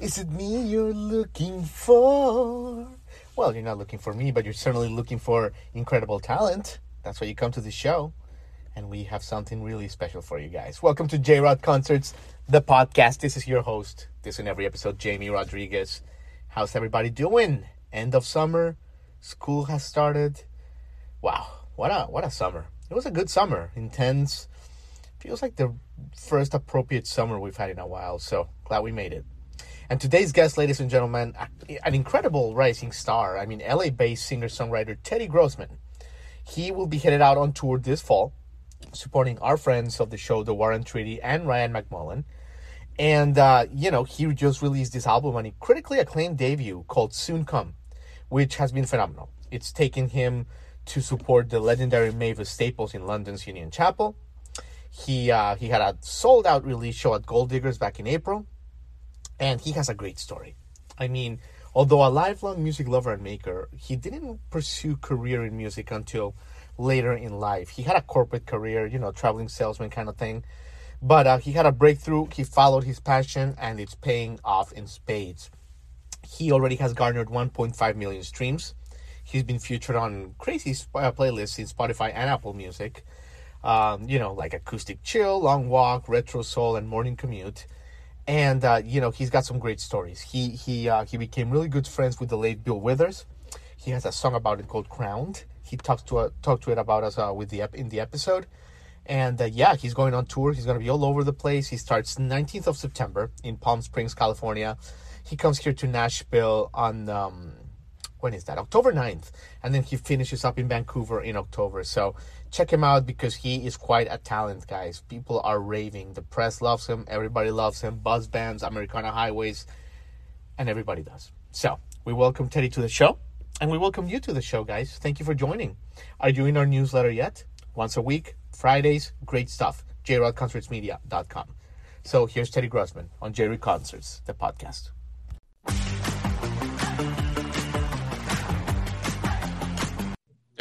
Is it me you're looking for? Well, you're not looking for me, but you're certainly looking for incredible talent. That's why you come to the show. And we have something really special for you guys. Welcome to J Rod Concerts, the podcast. This is your host, this in every episode, Jamie Rodriguez. How's everybody doing? End of summer, school has started. Wow, what a what a summer. It was a good summer, intense. Feels like the first appropriate summer we've had in a while, so glad we made it. And today's guest, ladies and gentlemen, an incredible rising star. I mean, LA based singer songwriter Teddy Grossman. He will be headed out on tour this fall, supporting our friends of the show, The War and Treaty, and Ryan McMullan. And, uh, you know, he just released this album, and a critically acclaimed debut called Soon Come, which has been phenomenal. It's taken him to support the legendary Mavis Staples in London's Union Chapel he uh, he had a sold out release show at Gold Diggers back in April, and he has a great story. I mean, although a lifelong music lover and maker, he didn't pursue career in music until later in life. He had a corporate career, you know, traveling salesman kind of thing, but uh, he had a breakthrough. He followed his passion, and it's paying off in spades. He already has garnered 1.5 million streams. He's been featured on crazy uh, playlists in Spotify and Apple Music um, you know, like Acoustic Chill, Long Walk, Retro Soul, and Morning Commute. And uh, you know, he's got some great stories. He he uh, he became really good friends with the late Bill Withers. He has a song about it called "Crowned." He talks to uh, talked to it about us uh, with the ep- in the episode. And uh, yeah, he's going on tour. He's going to be all over the place. He starts 19th of September in Palm Springs, California. He comes here to Nashville on um, when is that? October 9th. And then he finishes up in Vancouver in October. So check him out because he is quite a talent, guys. People are raving. The press loves him. Everybody loves him. Buzz bands, Americana Highways, and everybody does. So we welcome Teddy to the show. And we welcome you to the show, guys. Thank you for joining. Are you in our newsletter yet? Once a week, Fridays, great stuff. jrodconcertsmedia.com. So here's Teddy Grossman on J Rod Concerts, the podcast.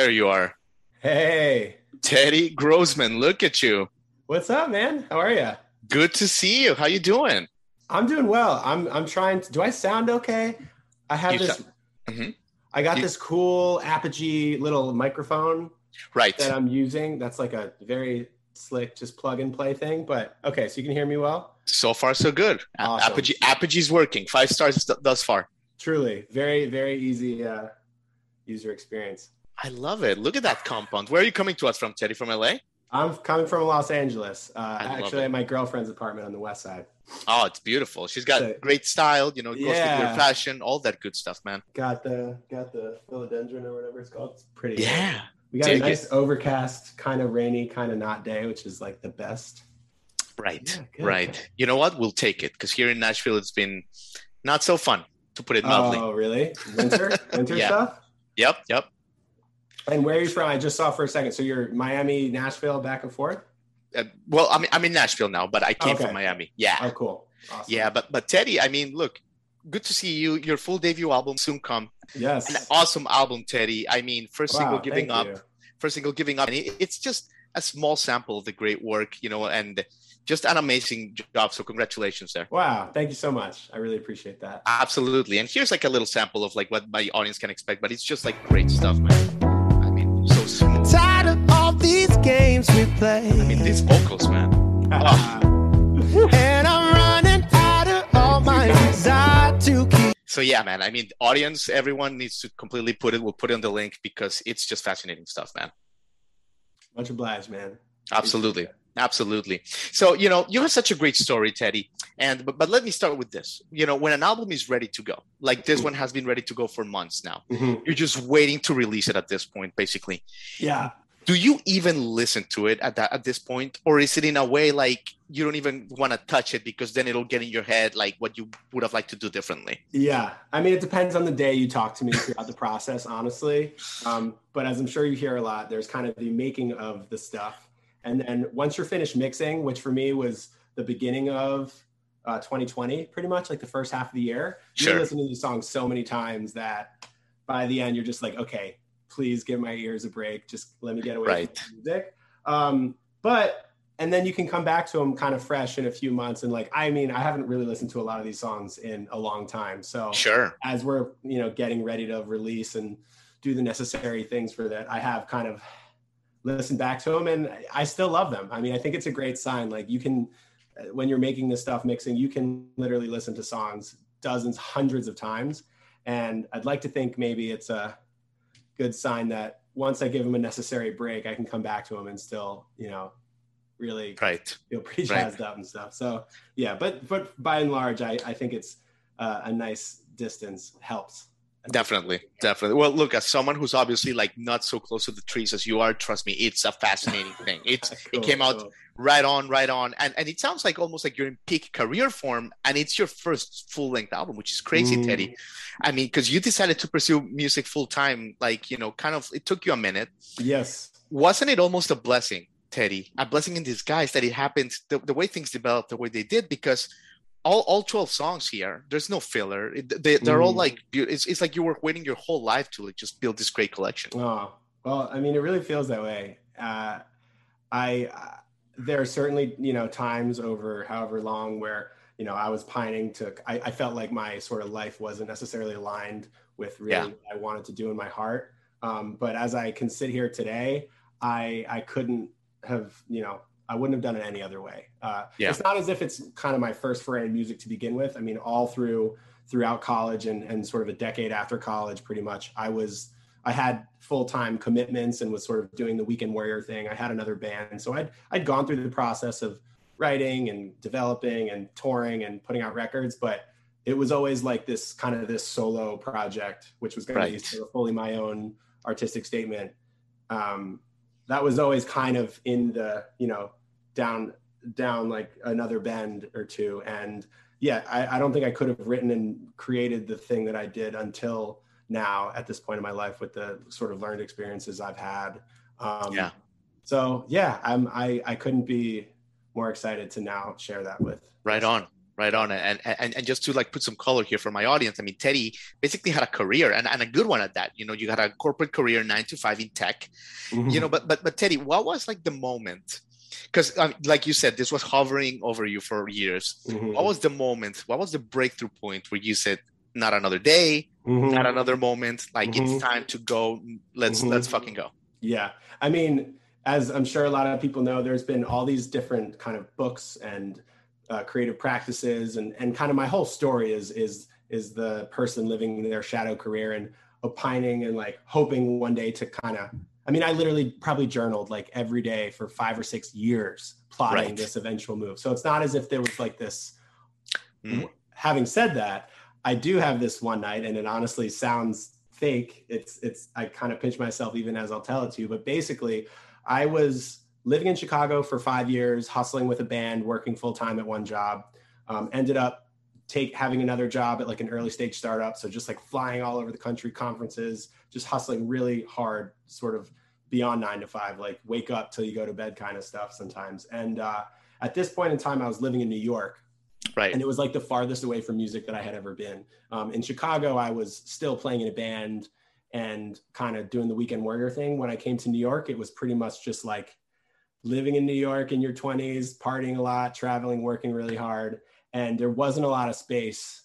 There you are. Hey. Teddy Grossman, look at you. What's up, man? How are you? Good to see you. How you doing? I'm doing well. I'm I'm trying to do I sound okay? I have you this mm-hmm. I got you, this cool Apogee little microphone right that I'm using. That's like a very slick just plug and play thing. But okay, so you can hear me well? So far so good. Awesome. Apogee Apogee's working. Five stars thus far. Truly. Very very easy uh user experience. I love it. Look at that compound. Where are you coming to us from, Teddy? From LA? I'm coming from Los Angeles. Uh, actually, at my girlfriend's apartment on the west side. Oh, it's beautiful. She's got so, great style. You know, goes yeah. with your fashion, all that good stuff, man. Got the got the philodendron or whatever it's called. It's pretty. Yeah. Cool. We got Dig a nice it. overcast, kind of rainy, kind of not day, which is like the best. Right. Yeah, right. You know what? We'll take it because here in Nashville, it's been not so fun to put it mildly. Oh, really? Winter, winter yeah. stuff. Yep. Yep. And where are you from? I just saw for a second. So you're Miami, Nashville, back and forth. Uh, well, I'm I'm in Nashville now, but I came okay. from Miami. Yeah. Oh, cool. Awesome. Yeah, but but Teddy, I mean, look, good to see you. Your full debut album soon come. Yes. An awesome album, Teddy. I mean, first wow, single giving up. You. First single giving up. And it's just a small sample of the great work, you know, and just an amazing job. So congratulations there. Wow, thank you so much. I really appreciate that. Absolutely. And here's like a little sample of like what my audience can expect, but it's just like great stuff, man tired of all these games we play. I mean, these vocals, man. Oh. and I'm running out of all my desire to keep. So yeah, man. I mean, audience, everyone needs to completely put it. We'll put it on the link because it's just fascinating stuff, man. Much obliged, man. Absolutely. Absolutely. So, you know, you have such a great story, Teddy. And but, but let me start with this. You know, when an album is ready to go, like this one has been ready to go for months now. Mm-hmm. You're just waiting to release it at this point, basically. Yeah. do you even listen to it at that at this point or is it in a way like you don't even want to touch it because then it'll get in your head like what you would have liked to do differently yeah i mean it depends on the day you talk to me throughout the process honestly um, but as i'm sure you hear a lot there's kind of the making of the stuff and then once you're finished mixing which for me was the beginning of uh, 2020 pretty much like the first half of the year sure. you listen to these songs so many times that by the end you're just like okay please give my ears a break. Just let me get away right. from music. Um, but and then you can come back to them kind of fresh in a few months and like i mean i haven't really listened to a lot of these songs in a long time so sure as we're you know getting ready to release and do the necessary things for that i have kind of listened back to them and i still love them i mean i think it's a great sign like you can when you're making this stuff mixing you can literally listen to songs dozens hundreds of times and i'd like to think maybe it's a good sign that once I give them a necessary break, I can come back to them and still, you know, really right. feel pretty jazzed right. up and stuff. So yeah, but but by and large, I I think it's uh, a nice distance helps. Definitely, definitely. Well, look, as someone who's obviously like not so close to the trees as you are, trust me, it's a fascinating thing. It's cool, it came out cool. right on, right on, and and it sounds like almost like you're in peak career form, and it's your first full length album, which is crazy, mm. Teddy. I mean, because you decided to pursue music full time, like you know, kind of it took you a minute. Yes. Wasn't it almost a blessing, Teddy? A blessing in disguise that it happened the, the way things developed the way they did because all, all 12 songs here there's no filler it, they, they're mm. all like it's, it's like you were waiting your whole life to like just build this great collection oh well i mean it really feels that way uh, i uh, there are certainly you know times over however long where you know i was pining to i, I felt like my sort of life wasn't necessarily aligned with really yeah. what i wanted to do in my heart um, but as i can sit here today i i couldn't have you know I wouldn't have done it any other way. Uh, yeah. It's not as if it's kind of my first foray in music to begin with. I mean, all through throughout college and, and sort of a decade after college, pretty much, I was I had full time commitments and was sort of doing the weekend warrior thing. I had another band, so I'd I'd gone through the process of writing and developing and touring and putting out records, but it was always like this kind of this solo project, which was going right. to be sort of fully my own artistic statement. Um, that was always kind of in the you know down down like another bend or two. And yeah I, I, don't think i could have written and created the thing that i did until now at this point in my life with the sort of learned experiences i've had. Um, yeah. so yeah i'm i i couldn't be more excited to now share that with right on. Right on. And, and and just to like put some color here for my audience i mean teddy basically had a career and, and a good one at that. You know you had a corporate career nine to five in tech. Mm-hmm. you know but but but teddy what was like the moment because um, like you said this was hovering over you for years mm-hmm. what was the moment what was the breakthrough point where you said not another day mm-hmm. not another moment like mm-hmm. it's time to go let's let's mm-hmm. fucking go yeah i mean as i'm sure a lot of people know there's been all these different kind of books and uh, creative practices and and kind of my whole story is is is the person living their shadow career and opining and like hoping one day to kind of I mean, I literally probably journaled like every day for five or six years plotting right. this eventual move. So it's not as if there was like this. Mm. Having said that, I do have this one night, and it honestly sounds fake. It's it's I kind of pinch myself even as I'll tell it to you. But basically, I was living in Chicago for five years, hustling with a band, working full time at one job. Um, ended up take having another job at like an early stage startup. So just like flying all over the country, conferences, just hustling really hard, sort of beyond nine to five, like wake up till you go to bed kind of stuff sometimes. And uh, at this point in time, I was living in New York. Right. And it was like the farthest away from music that I had ever been. Um, in Chicago, I was still playing in a band and kind of doing the weekend warrior thing. When I came to New York, it was pretty much just like living in New York in your 20s, partying a lot, traveling, working really hard. And there wasn't a lot of space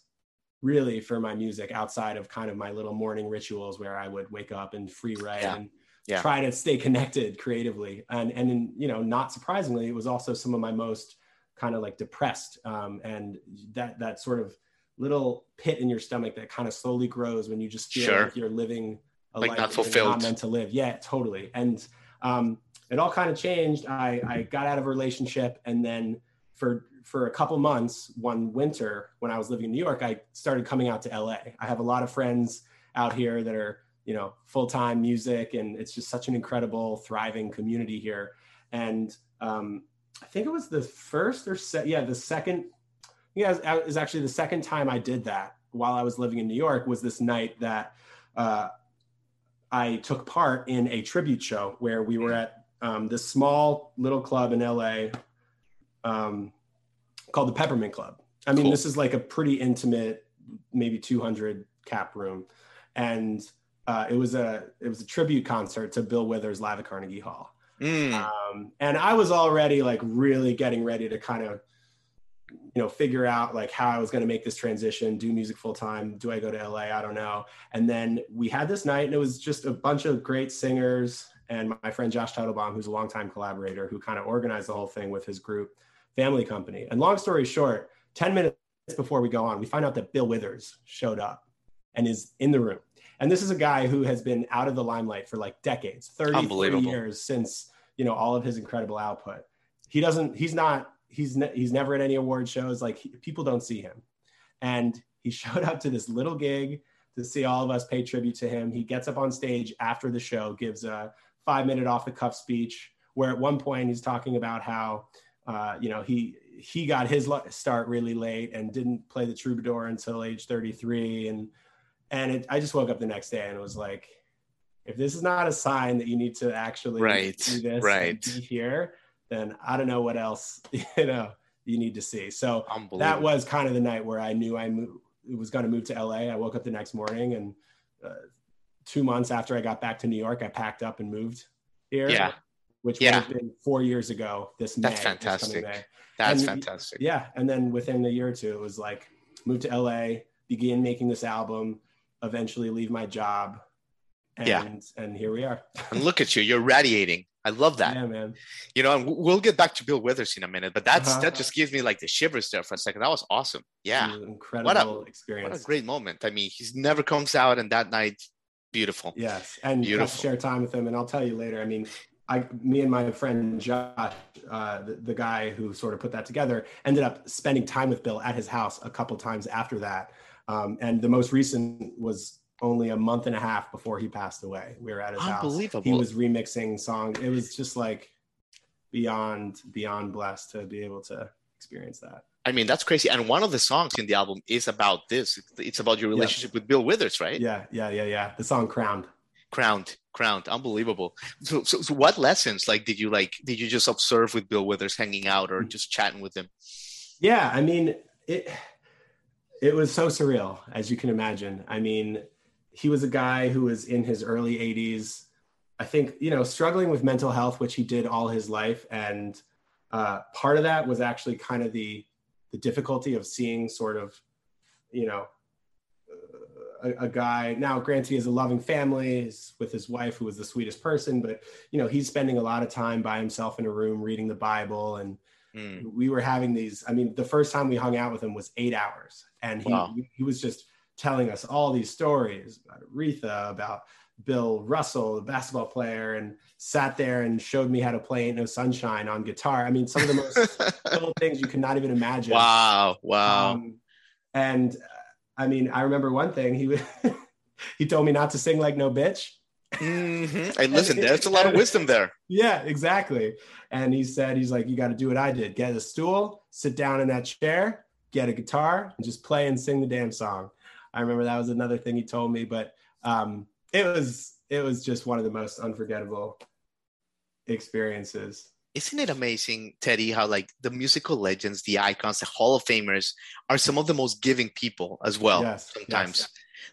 really for my music outside of kind of my little morning rituals where I would wake up and free write yeah. and yeah. try to stay connected creatively. And and in, you know, not surprisingly, it was also some of my most kind of like depressed um, and that that sort of little pit in your stomach that kind of slowly grows when you just feel sure. like you're living a like life not fulfilled, not meant to live. Yeah, totally. And um, it all kind of changed. I I got out of a relationship and then for for a couple months one winter when I was living in New York, I started coming out to LA. I have a lot of friends out here that are you know full-time music and it's just such an incredible thriving community here. And um, i think it was the first or se- yeah the second yeah was actually the second time i did that while i was living in new york was this night that uh, i took part in a tribute show where we were at um, this small little club in la um, called the peppermint club. I mean Cool. this is like a pretty intimate maybe 200 cap room. And uh, it was a it was a tribute concert to Bill Withers live at Carnegie Hall. Mm, Um, and I was already like really getting ready to kind of you know figure out like how I was going to make this transition, do music full time. Do I go to LA? I don't know. And then we had this night, and it was just a bunch of great singers. And my friend Josh Teitelbaum, who's a longtime collaborator, who kind of organized the whole thing with his group, Family Company. And long story short, ten minutes before we go on, we find out that Bill Withers showed up and is in the room. And this is a guy who has been out of the limelight for like decades, 30, 40 years since, you know, all of his incredible output. He doesn't, he's not, he's, ne- he's never at any award shows. Like he- people don't see him. And he showed up to this little gig to see all of us pay tribute to him. He gets up on stage after the show, gives a five minute off the cuff speech where at one point he's talking about how, uh, you know, he, he got his start really late and didn't play the troubadour until age 33 and and it, i just woke up the next day and was like if this is not a sign that you need to actually Right, do this right. be here then i don't know what else you know you need to see so that was kind of the night where i knew i moved, was going to move to la i woke up the next morning and uh, two months after i got back to new york i packed up and moved here Yeah. which Yeah. would have been four years ago this may That's this fantastic. May. That's and- fantastic. Yeah, and then within a year or two, it was like move to LA, begin making this album, eventually leave my job, and Yeah. and here we are. And look at you, you're radiating. I love that. Yeah, man. You know, and we'll get back to Bill Withers in a minute, but that's Uh-huh. that just gives me like the shivers there for a second. That was awesome. Yeah. was incredible What a experience. great moment. I mean, he's never comes out and that night, beautiful. Yes, and Beautiful. share time with him. And I'll tell you later. I mean, I, me and my friend Josh, uh, the, the guy who sort of put that together, ended up spending time with Bill at his house a couple times after that. Um, and the most recent was only a month and a half before he passed away. We were at his house. Unbelievable. He was remixing songs. It was just like beyond beyond blessed to be able to experience that. I mean, that's crazy. And one of the songs in the album is about this. It's- about your relationship with Bill Withers, right? Yeah, yeah, yeah, yeah. The song "Crowned." Crowned, crowned, unbelievable. So, so, so what lessons like did you like? Did you just observe with Bill Withers hanging out or just chatting with him? Yeah, I mean it. It was so surreal, as you can imagine. I mean, he was a guy who was in his early 80s. I think you know struggling with mental health, which he did all his life, and uh, part of that was actually kind of the the difficulty of seeing sort of, you know, a, a guy. Now, granted, he has a loving family he's with his wife, who was the sweetest person, but you know, he's spending a lot of time by himself in a room reading the Bible and Mm, we were having these i mean the first time we hung out with him was eight hours. And he, Wow. he was just telling us all these stories about aretha about bill russell the basketball player and sat there and showed me how to play ain't no sunshine on guitar. I mean some of the most little things you could not even imagine. Wow, wow. um, and uh, i mean i remember one thing he he told me not to sing like no bitch Mhm. And listen, there's a lot of wisdom there. Yeah, exactly. And he said, he's like, you got to do what I did. Get a stool, sit down in that chair, get a guitar, and just play and sing the damn song. I remember that was another thing he told me, but um, it was it was just one of the most unforgettable experiences. Isn't it amazing, Teddy, how like the musical legends, the icons, the Hall of Famers are some of the most giving people as well Yes, sometimes. yes.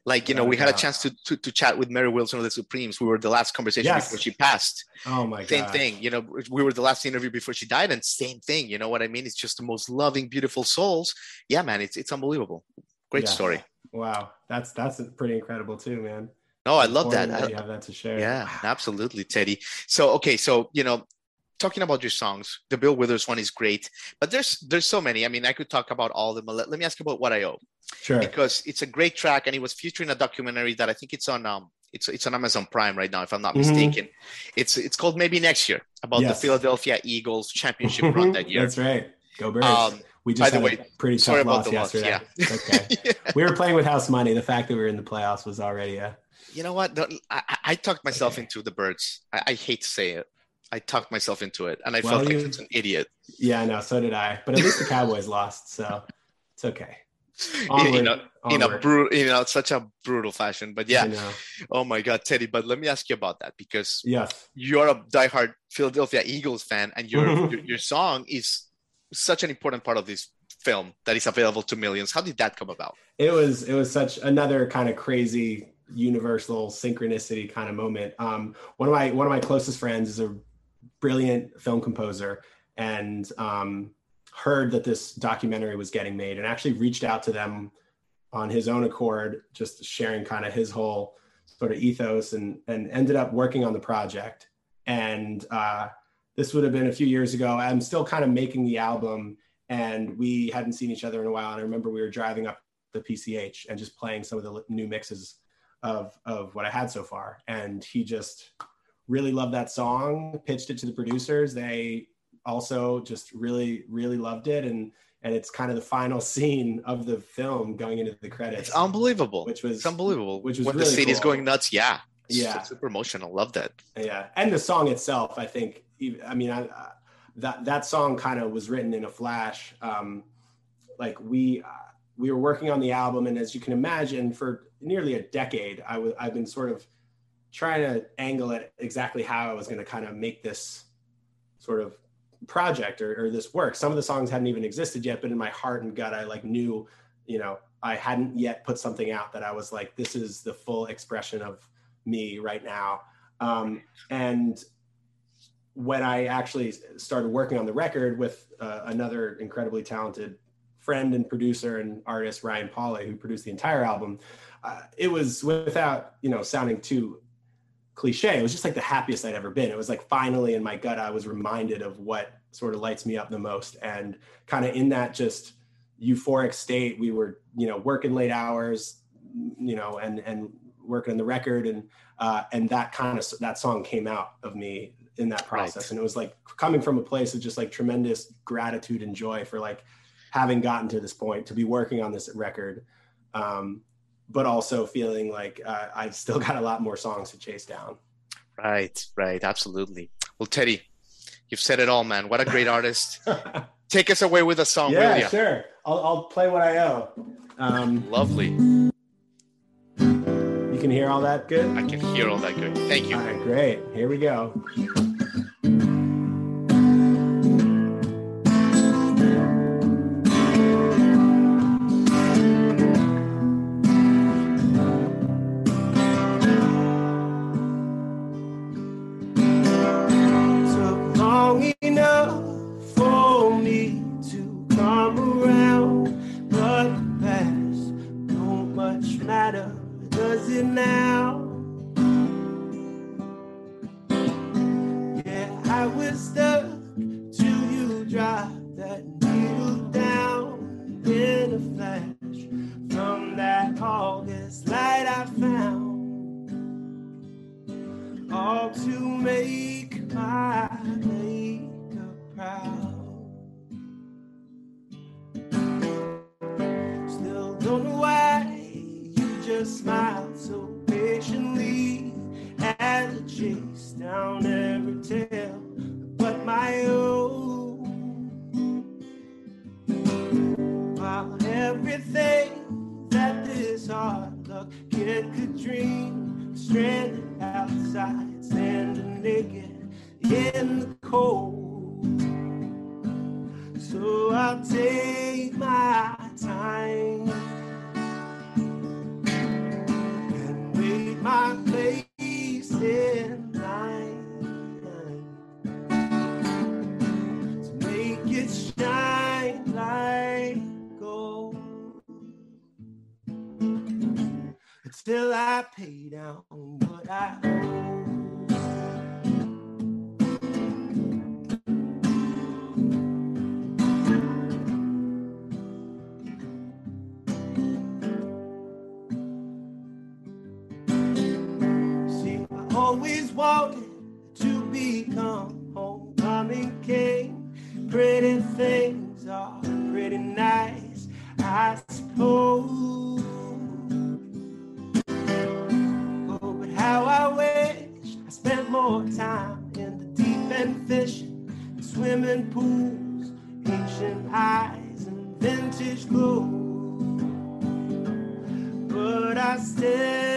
Like, you know, we had a chance to, to to chat with Mary Wilson of the Supremes. We were the last conversation Yes. before she passed. Oh my Same god. thing, you know, we were the last interview before she died, and same thing, you know what I mean? It's just the most loving, beautiful souls. Yeah, man, it's it's unbelievable. Great Yeah. story. Wow, that's that's pretty incredible too, man. No, I love that. I- you have that to share. Yeah, absolutely, Teddy. So okay, so you know, talking about your songs, the Bill Withers one is great, but there's there's so many. I mean, I could talk about all of them. Let, let me ask you about what I owe sure. because it's a great track and it was featured in a documentary that I think it's on um it's it's on Amazon Prime right now if I'm not Mhm. mistaken. It's it's called maybe next year about Yes. the Philadelphia Eagles championship run that year. That's right. Go Birds. Um, we by just the had way, a pretty tough loss the loss, yesterday. yeah. Okay. we were playing with house money. The fact that we were in the playoffs was already a You know what? I, I- I talked myself Okay. into the birds. I, I hate to say it. I talked myself into it, and I Well, felt like you- it's an idiot. Yeah, I know. So did I. But at least the Cowboys lost, so it's okay. In, Onward, in a in a brutal, you know, such a brutal fashion. But yeah, oh my God, Teddy. But let me ask you about that because Yes. you're a diehard Philadelphia Eagles fan, and your your, your song is such an important part of this film that is available to millions. How did that come about? it was it was such another kind of crazy universal synchronicity kind of moment um one of my one of my closest friends is a brilliant film composer and um heard that this documentary was getting made and actually reached out to them on his own accord just sharing kind of his whole sort of ethos and and ended up working on the project. And uh this would have been a few years ago. I'm still kind of making the album and we hadn't seen each other in a while. And i remember we were driving up the PCH and just playing some of the new mixes of of what I had so far. And he just really loved that song, pitched it to the producers. They also just really really loved it and and it's kind of the final scene of the film going into the credits. It's unbelievable. Which was- it's unbelievable. which was when the really city's cool. going nuts. Yeah, It's Yeah. super emotional. Love that. yeah and the song itself i think i mean I, uh, that that song kind of was written in a flash um like we uh, we were working on the album and as you can imagine for nearly a decade i was i've been sort of trying to angle it exactly how i was going to kind of make this sort of project or, or this work. Some of the songs hadn't even existed yet but in my heart and gut i like knew you know i hadn't yet put something out that i was like this is the full expression of me right now. Um, and when I actually started working on the record with uh, another incredibly talented friend and producer and artist, Ryan Pauley, who produced the entire album, uh, it was without, you know, sounding too cliche. It was just like the happiest I'd ever been. It was like finally in my gut, I was reminded of what sort of lights me up the most. And kind of in that just euphoric state, we were, you know, working late hours, you know, and, and working on the record and, uh, and that kind of that song came out of me in that process Right. and it was like coming from a place of just like tremendous gratitude and joy for like having gotten to this point to be working on this record um, but also feeling like uh, i've still got a lot more songs to chase down Right, right, absolutely. Well, Teddy, you've said it all, man. What a great artist. Take us away with a song, yeah will ya? sure I'll, I'll play what i owe um, Lovely. you can hear all that good I can hear all that good. Thank you. all right great here we go smiled so patiently as I chased down Until I pay down what I owe. See, I always wanted to become homecoming king. Pretty things are pretty nice, I suppose. more time in the deep end fishing, and swimming pools, ancient eyes, and vintage clothes. But I still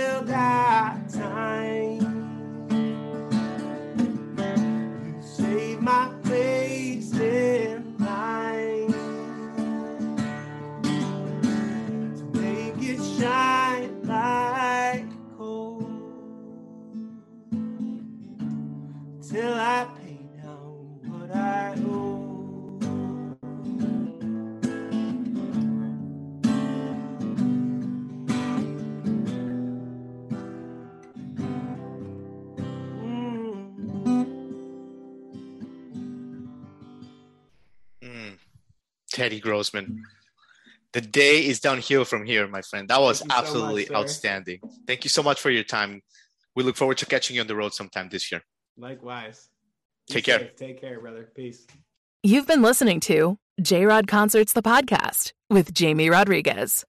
I pay down what I owe. Mm. Mm. Teddy Grossman. The day is downhill from here, my friend. That was you so much, absolutely outstanding. Thank you so much for your time. We look forward to catching you on the road sometime this year. Likewise. Be Take care. Take care, brother. Peace. You've been listening to J Rod Concerts, the podcast with Jamie Rodriguez.